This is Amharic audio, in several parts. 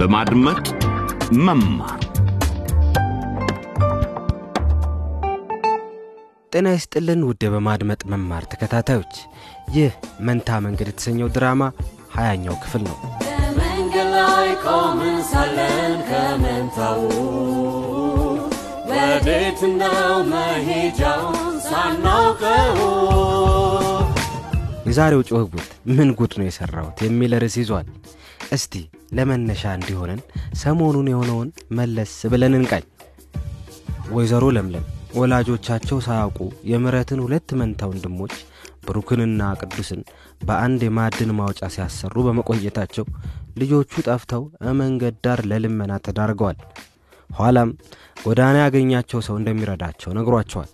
በማድመጥ መማር። ጤና ይስጥልን ውድ በማድመጥ መማር ተከታታዮች ይህ መንታ መንገድ የተሰኘው ድራማ ሀያኛው ክፍል ነው። በመንገድ ላይ ቆምን ሳለን ከመንታው ወዴት ነው መሄጃውን ሳናውቀው የዛሬው ጮህ ጉድ ምን ጉድ ነው የሠራሁት የሚል ርዕስ ይዟል። እስቲ ለመነሻ እንዲሆነን ሰሞኑን የሆነውን መለስ ብለን እንቃኝ። ወይዘሮ ለምለም ወላጆቻቸው ሳያውቁ የምረትን ሁለት መንታ ወንድሞች ብሩክንና ቅዱስን በአንድ የማዕድን ማውጫ ሲያሰሩ በመቆየታቸው ልጆቹ ጠፍተው መንገድ ዳር ለልመና ተዳርገዋል። ኋላም ጎዳና ያገኛቸው ሰው እንደሚረዳቸው ነግሯቸዋል።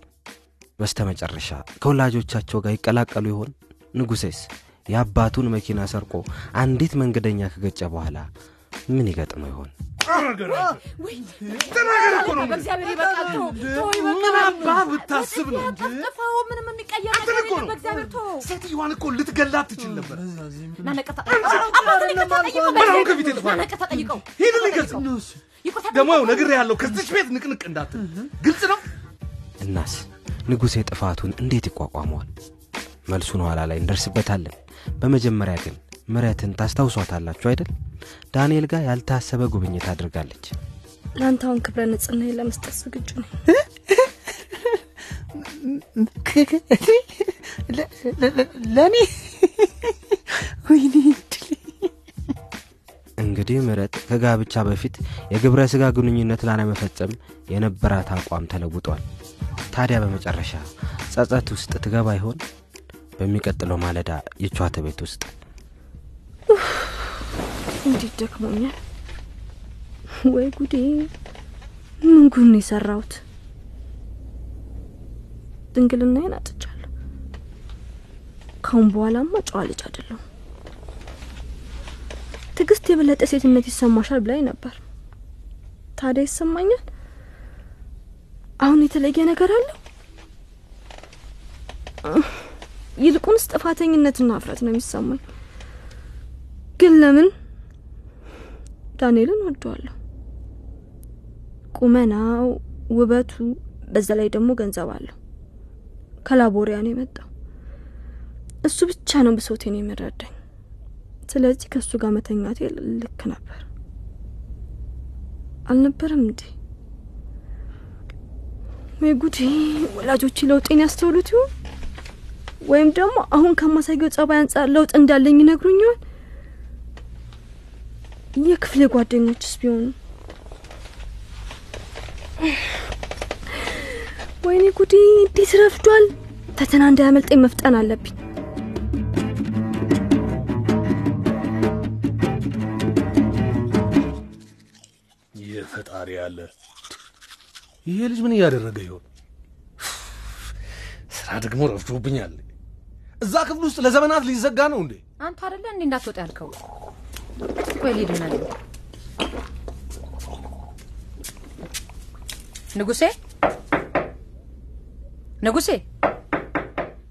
በስተመጨረሻ ከወላጆቻቸው ጋር ይቀላቀሉ ይሆን ንጉሴስ የአባቱን መኪና ሰርቆ አንዲት መንገደኛ ከገጨ በኋላ ምን ይገጥመው ይሆን ብታስብ ነው? ምንም የሚቀየር አንተን ነገር እኮ የለም። ነው። በእግዚአብሔር ተው። ሴትዮዋን እኮ ልትገላት ትችል ነበር። ና ነቀታ ጠይቀው። ሂድልኝ ከዚህ ደግሞ ያው ጠይቀው። ነግሬሃለሁ፣ ከዚች ቤት ንቅንቅ እንዳትል። ግልጽ ነው። እናስ ንጉሴ ጥፋቱን እንዴት ይቋቋመዋል መልሱን ኋላ ላይ እንደርስበታለን። በመጀመሪያ ግን ምረትን ታስታውሷታላችሁ አይደል? ዳንኤል ጋር ያልታሰበ ጉብኝት አድርጋለች። ለአንተ አሁን ክብረ ንጽህና ለመስጠት ዝግጁ ነኝ። ለእኔ ወይኔ እንግዲህ ምረት ከጋብቻ በፊት የግብረ ሥጋ ግንኙነት ላለመፈጸም የነበራት አቋም ተለውጧል። ታዲያ በመጨረሻ ጸጸት ውስጥ ትገባ ይሆን በሚቀጥለው ማለዳ የቿተ ቤት ውስጥ። እንዴት ደክሞኛል። ወይ ጉዴ! ምን ጉድ ነው የሰራሁት? ድንግልናዬን አጥቻለሁ። ካሁን በኋላማ ጨዋ ልጅ አይደለሁም። ትዕግስት የበለጠ ሴትነት ይሰማሻል ብላኝ ነበር። ታዲያ ይሰማኛል? አሁን የተለየ ነገር አለው ይልቁንስ ጥፋተኝነትና እፍረት ነው የሚሰማኝ። ግን ለምን? ዳንኤልን ወደዋለሁ ቁመናው ውበቱ በዛ ላይ ደግሞ ገንዘብ አለው። ከላቦሪያ ነው የመጣው። እሱ ብቻ ነው ብሶቴን የሚረዳኝ። ስለዚህ ከእሱ ጋር መተኛቴ ልክ ነበር። አልነበረም እንዴ? ወይ ጉዴ ወላጆች ለውጤን ያስተውሉት ይሆን ወይም ደግሞ አሁን ከማሳየው ጸባይ አንጻር ለውጥ እንዳለኝ ይነግሩኝ ይሆን? የክፍሌ ጓደኞችስ ቢሆኑ? ወይኔ ጉዴ! እንዴት ረፍዷል! ፈተና እንዳያመልጠኝ መፍጠን አለብኝ። ፈጣሪ ያለ ይሄ ልጅ ምን እያደረገ ይሆን? ስራ ደግሞ ረፍዶብኛል። እዛ ክፍል ውስጥ ለዘመናት ሊዘጋ ነው እንዴ? አንተ አይደለ እንዴ እንዳትወጣ ያልከው? እስቲ ቆይ ልሂድና ንጉሴ ንጉሴ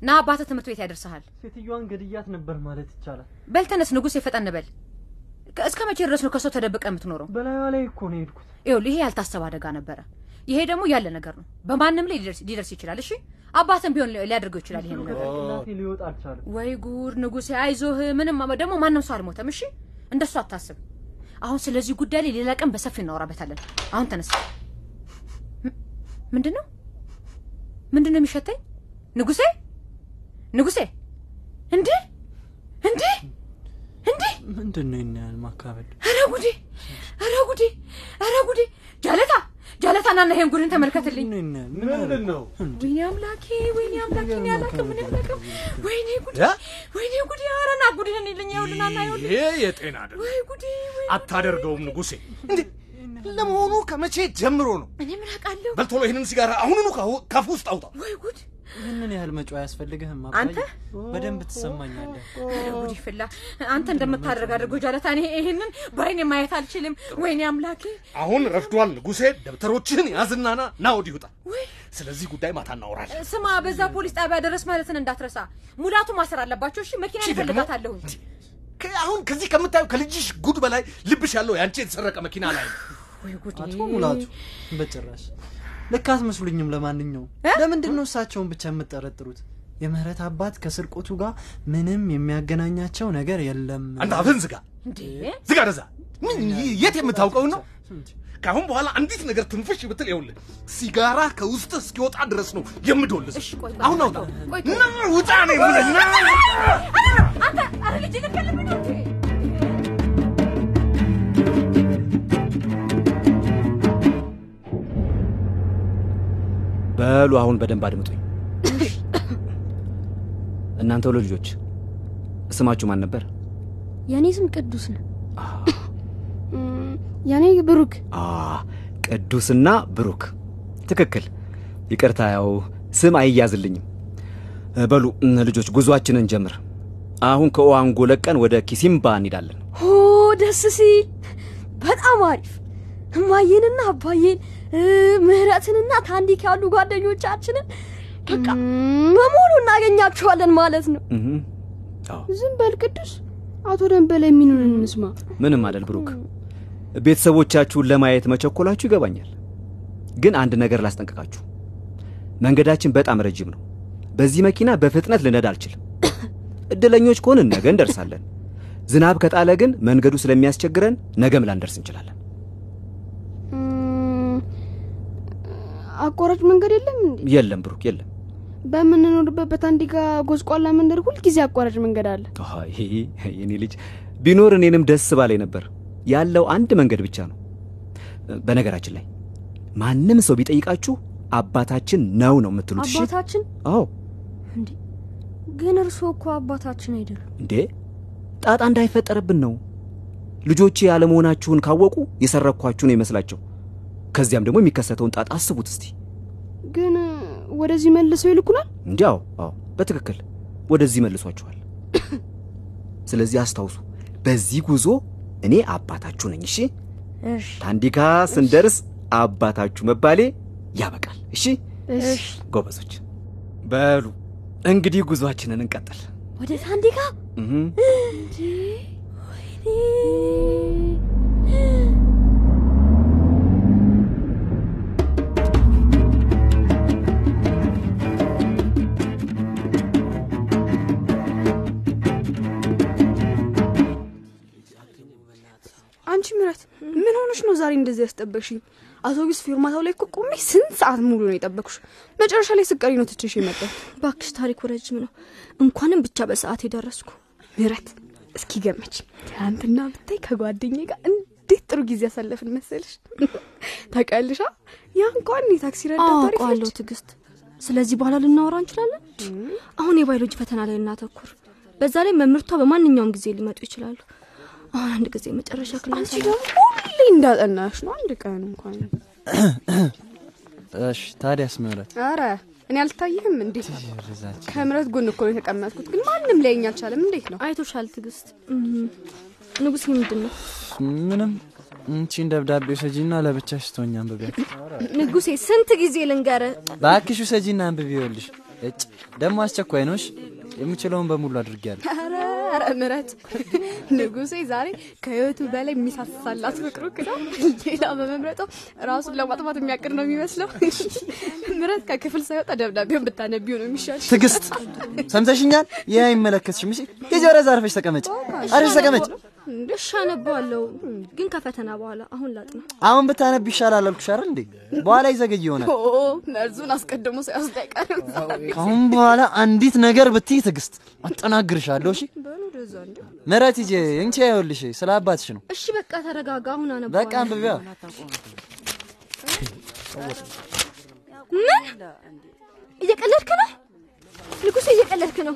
ና አባትህ ትምህርት ቤት ያደርስሃል። ሴትዮዋን ገድያት ነበር ማለት ይቻላል በል ተነስ ንጉሴ፣ ፈጠን በል። ከ- እስከ መቼ ድረስ ነው ከሰው ተደብቀ የምትኖረው? በላዩ ላይ እኮ ነው የሄድኩት ይኸውልህ ይሄ ያልታሰበ አደጋ ነበረ። ይሄ ደግሞ ያለ ነገር ነው። በማንም ላይ ሊደርስ- ሊደርስ ይችላል። እሺ አባትም ቢሆን ሊያደርገው ይችላል ይሄን ነገር። ወይ ጉድ ንጉሴ፣ አይዞህ። ምንም ደግሞ ማንም ሰው አልሞተም። እሺ እንደሱ አታስብ። አሁን ስለዚህ ጉዳይ ላይ ሌላ ቀን በሰፊው እናወራበታለን። አሁን ተነስ። ምንድን ነው ምንድን ነው የሚሸተኝ? ንጉሴ ንጉሴ፣ እንዴ እንዴ እንዴ! ምንድን ነው ይህን ያህል ማካበድ ኧረ ጉዴ! ኧረ ጉዴ! ኧረ ጉዴ! ጃለታ ጃለታ፣ ናና ይሄን ጉድን ተመልከትልኝ። ምንድን ነው? ወይኔ አምላኬ፣ ወይኔ አምላኬ፣ እኔ አላውቅም፣ እኔ አላውቅም። ወይኔ ጉዴ፣ ያ? ወይኔ ጉዴ! ኧረ ና ጉድህን ይልኝ፣ ይኸውልህ፣ ናና ይኸውልህ። ይሄ የጤና አይደለም። ወይ ጉዴ! ወይ አታደርገውም ንጉሴ። እንዴ ለመሆኑ ከመቼ ጀምሮ ነው? እኔ ምን አውቃለሁ? በል ቶሎ ይህንን ሲጋራ አሁኑኑ ካፍ ውስጥ አውጣ። ወይ ጉድ! ይህንን ያህል መጫ አያስፈልግህም አባዬ። አንተ? በደንብ ትሰማኛለህ ጉድ ይፍላ። አንተ እንደምታደርግ አድርጎ ጃለታ፣ እኔ ይሄንን በአይኔ ማየት አልችልም። ወይኔ አምላኬ! አሁን ረፍዷል ንጉሴ። ደብተሮችህን ያዝናና ና ወዲህ ውጣ። ስለዚህ ጉዳይ ማታ እናወራለን። ስማ፣ በዛ ፖሊስ ጣቢያ ድረስ ማለትን እንዳትረሳ። ሙላቱ ማሰር አለባቸው። እሺ፣ መኪና ይፈልጋታለሁ። አሁን ከዚህ ከምታዩ ከልጅሽ ጉድ በላይ ልብሽ ያለው ያንቺ የተሰረቀ መኪና ላይ ነው። ወይ ጉዴ! አቶ ሙላቱ በጭራሽ ልክ አትመስሉኝም። ለማንኛውም ለምንድን ነው እሳቸውን ብቻ የምጠረጥሩት? የምህረት አባት ከስርቆቱ ጋር ምንም የሚያገናኛቸው ነገር የለም። አንተ አፍህን ዝጋ ዝጋ ደዛ ምን የት የምታውቀው ነው? ከአሁን በኋላ አንዲት ነገር ትንፍሽ ብትል ይኸውልህ ሲጋራ ከውስጥ እስኪወጣ ድረስ ነው የምዶልስ። አሁን አውጣ ና ውጣ ነው የምልህ ና አንተ ልጅ ነው በሉ አሁን በደንብ አድምጡኝ። እናንተ ሁሉ ልጆች ስማችሁ ማን ነበር? የእኔ ስም ቅዱስ ነው። የእኔ ብሩክ። ቅዱስና ብሩክ። ትክክል። ይቅርታ፣ ያው ስም አይያዝልኝም። በሉ ልጆች ጉዟችንን ጀምር። አሁን ከኦዋንጎ ለቀን ወደ ኪሲምባ እንሄዳለን። ሆ ደስ ሲል በጣም አሪፍ። እማዬንና አባዬን ምህረትንና ታንዲክ ያሉ ጓደኞቻችንን በቃ በሙሉ እናገኛቸዋለን ማለት ነው። ዝም በል ቅዱስ። አቶ ደንበላ የሚሉንን እንስማ። ምንም አይደል ብሩክ። ቤተሰቦቻችሁን ለማየት መቸኮላችሁ ይገባኛል። ግን አንድ ነገር ላስጠንቅቃችሁ፣ መንገዳችን በጣም ረጅም ነው። በዚህ መኪና በፍጥነት ልነዳ አልችልም። እድለኞች ከሆንን ነገ እንደርሳለን። ዝናብ ከጣለ ግን መንገዱ ስለሚያስቸግረን ነገም ላንደርስ እንችላለን። አቋራጭ መንገድ የለም እንዴ? የለም ብሩክ፣ የለም። በምንኖርበት በታንዲጋ ጎስቋላ መንደር ሁልጊዜ አቋራጭ መንገድ አለ። የኔ ልጅ ቢኖር እኔንም ደስ ባላይ ነበር። ያለው አንድ መንገድ ብቻ ነው። በነገራችን ላይ ማንም ሰው ቢጠይቃችሁ አባታችን ነው ነው የምትሉት።? አባታችን አዎ። እንዴ? ግን እርስዎ እኮ አባታችን አይደሉም። እንዴ ጣጣ እንዳይፈጠርብን ነው። ልጆቼ ያለመሆናችሁን ካወቁ የሰረኳችሁ ነው ይመስላቸው። ከዚያም ደግሞ የሚከሰተውን ጣጣ አስቡት እስቲ። ግን ወደዚህ መልሰው ይልኩናል። እንጂ አዎ፣ አዎ በትክክል ወደዚህ መልሷችኋል። ስለዚህ አስታውሱ፣ በዚህ ጉዞ እኔ አባታችሁ ነኝ። እሺ፣ ታንዲካ ስንደርስ አባታችሁ መባሌ ያበቃል። እሺ ጎበዞች፣ በሉ እንግዲህ ጉዟችንን እንቀጥል። ወደ ታንዲጋ እንደዚህ ያስጠበቅሽኝ? አውቶቡስ ፊርማታው ላይ እኮ ቆሜ ስንት ሰዓት ሙሉ ነው የጠበቅሽ። መጨረሻ ላይ ስቀሪ ነው ትቼሽ የመጣው። ባክሽ ታሪኩ ረጅም ነው። እንኳንም ብቻ በሰዓት የደረስኩ። ምረት እስኪ ገመች፣ ትናንትና ብታይ ከጓደኛዬ ጋር እንዴት ጥሩ ጊዜ ያሳለፍን መሰልሽ። ታውቂያለሽ፣ ያ እንኳን የታክሲ ረዳት ትዕግስት። ስለዚህ በኋላ ልናወራ እንችላለን። አሁን የባዮሎጂ ፈተና ላይ እናተኩር። በዛ ላይ መምህርቷ በማንኛውም ጊዜ ሊመጡ ይችላሉ። አሁን አንድ ጊዜ መጨረሻ ክላስ እንዳጠናሽ ነው። አንድ ቀን እንኳን እሺ ታዲያስ ምህረት አረ እኔ አልታይህም እንዴ? ከምረት ጎን እኮ ነው የተቀመጥኩት፣ ግን ማንም ሊያየኝ አልቻለም። እንዴት ነው? አይቶሻል ትዕግስት። ንጉሴ ምንድን ነው ምንም እንቺን ደብዳቤ ውሰጂና ለብቻሽ ስትሆኝ አንብቢያት። ንጉሴ? ስንት ጊዜ ልንገር? በአክሽ ውሰጂና አንብቢ። ይኸውልሽ እጭ ደግሞ አስቸኳይ ነውሽ። የምችለውን በሙሉ አድርጌያለሁ። ኧረ ኧረ ምረት ንጉሴ ዛሬ ከህይወቱ በላይ የሚሳሳላት ፍቅሩ ክደው ሌላ በመምረጧ ራሱን ለማጥፋት የሚያቅድ ነው የሚመስለው። ምረት ከክፍል ሳይወጣ ደብዳቤውን ብታነቢው ነው የሚሻል። ትዕግስት ሰምተሽኛል? ይህ አይመለከትሽም። እሺ ሂጂ ወደዛ አርፈሽ ተቀመጭ። አርፈሽ ተቀመጭ። እሺ አነባዋለሁ፣ ግን ከፈተና በኋላ አሁን ላጥና። አሁን ብታነብ ይሻላል አልኩሽ አይደል እንዴ? በኋላ ይዘገይ ይሆናል። ኦ መርዙን አስቀድሞ ሳይወስድ አይቀርም። ከአሁን በኋላ አንዲት ነገር ብትይ ትዕግስት አጠናግርሻለሁ። እሺ ምረት ሂጂ እንቺ ይኸውልሽ ስለ አባትሽ ነው። እሺ በቃ ተረጋጋ፣ አሁን አነባዋለሁ። በቃ አንብቢያ። ምን እየቀለድክ ነው ንጉሴ? እየቀለድክ ነው?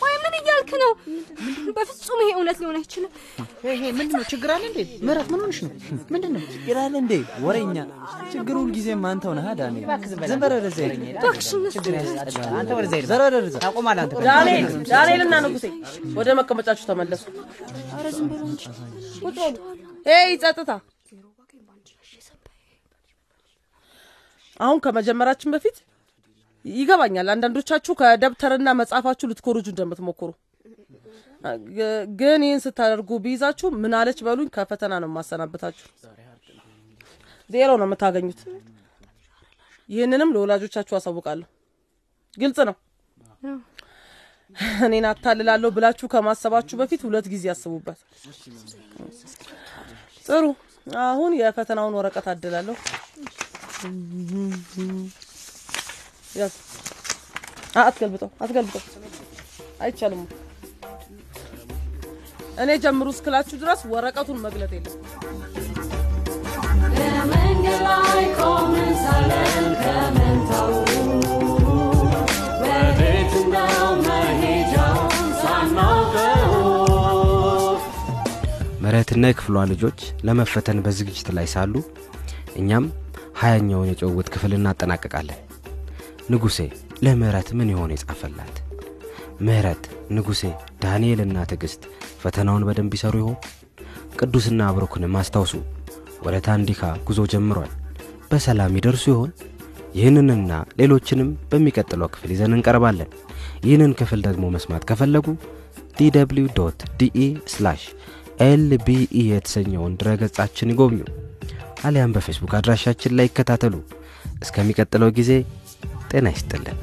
ቆይ ምን እያልክ ነው? በፍጹም ይሄ እውነት ሊሆን አይችልም። ይሄ ምንድን ነው? ችግር አለ እንዴ? ምህረት ምን ሆነሽ ነው? ምንድን ነው? ችግር አለ እንዴ? ወሬኛ ችግሩ ሁልጊዜም አንተው ነህ ዳኔ። ዝም በል ወደዛ ሄድ። ወደዛ አንተ። ዳንኤል ዳንኤልና ንጉሴ ወደ መቀመጫችሁ ተመለሱ። ኧረ ዝም በሉ እንጂ። ቁጭ በሉ። ሄይ ጸጥታ! አሁን ከመጀመራችን በፊት ይገባኛል፣ አንዳንዶቻችሁ ከደብተርና መጽሐፋችሁ ልትኮርጁ እንደምትሞክሩ ግን ይህን ስታደርጉ ቢይዛችሁ ምን አለች በሉኝ፣ ከፈተና ነው የማሰናበታችሁ። ዜሮ ነው የምታገኙት። ይህንንም ለወላጆቻችሁ አሳውቃለሁ። ግልጽ ነው። እኔን አታልላለሁ ብላችሁ ከማሰባችሁ በፊት ሁለት ጊዜ አስቡበት። ጥሩ። አሁን የፈተናውን ወረቀት አድላለሁ። ያዝ። አ- አትገልብጠው፣ አትገልብጠው። አይቻልም። እኔ ጀምሩ እስክላችሁ ድረስ ወረቀቱን መግለጥ የለም። በመንገድ ላይ ቆመን ሳለን ከመንታው ወዴት ነው መሄጃውን ሳናውቀው ምህረትና የክፍሏ ልጆች ለመፈተን በዝግጅት ላይ ሳሉ እኛም ሀያኛውን የጭውውት ክፍል እናጠናቀቃለን። ንጉሴ ለምህረት ምን የሆነ የጻፈላት? ምህረት፣ ንጉሴ፣ ዳንኤልና ትዕግስት ፈተናውን በደንብ ይሰሩ ይሆን? ቅዱስና ብሩክንም አስታውሱ። ወደ ታንዲካ ጉዞ ጀምሯል። በሰላም ይደርሱ ይሆን? ይህንንና ሌሎችንም በሚቀጥለው ክፍል ይዘን እንቀርባለን። ይህንን ክፍል ደግሞ መስማት ከፈለጉ ዲw ዲኢ ኤልቢኢ የተሰኘውን ድረገጻችን ይጎብኙ፣ አሊያም በፌስቡክ አድራሻችን ላይ ይከታተሉ። እስከሚቀጥለው ጊዜ ጤና ይስጥልን።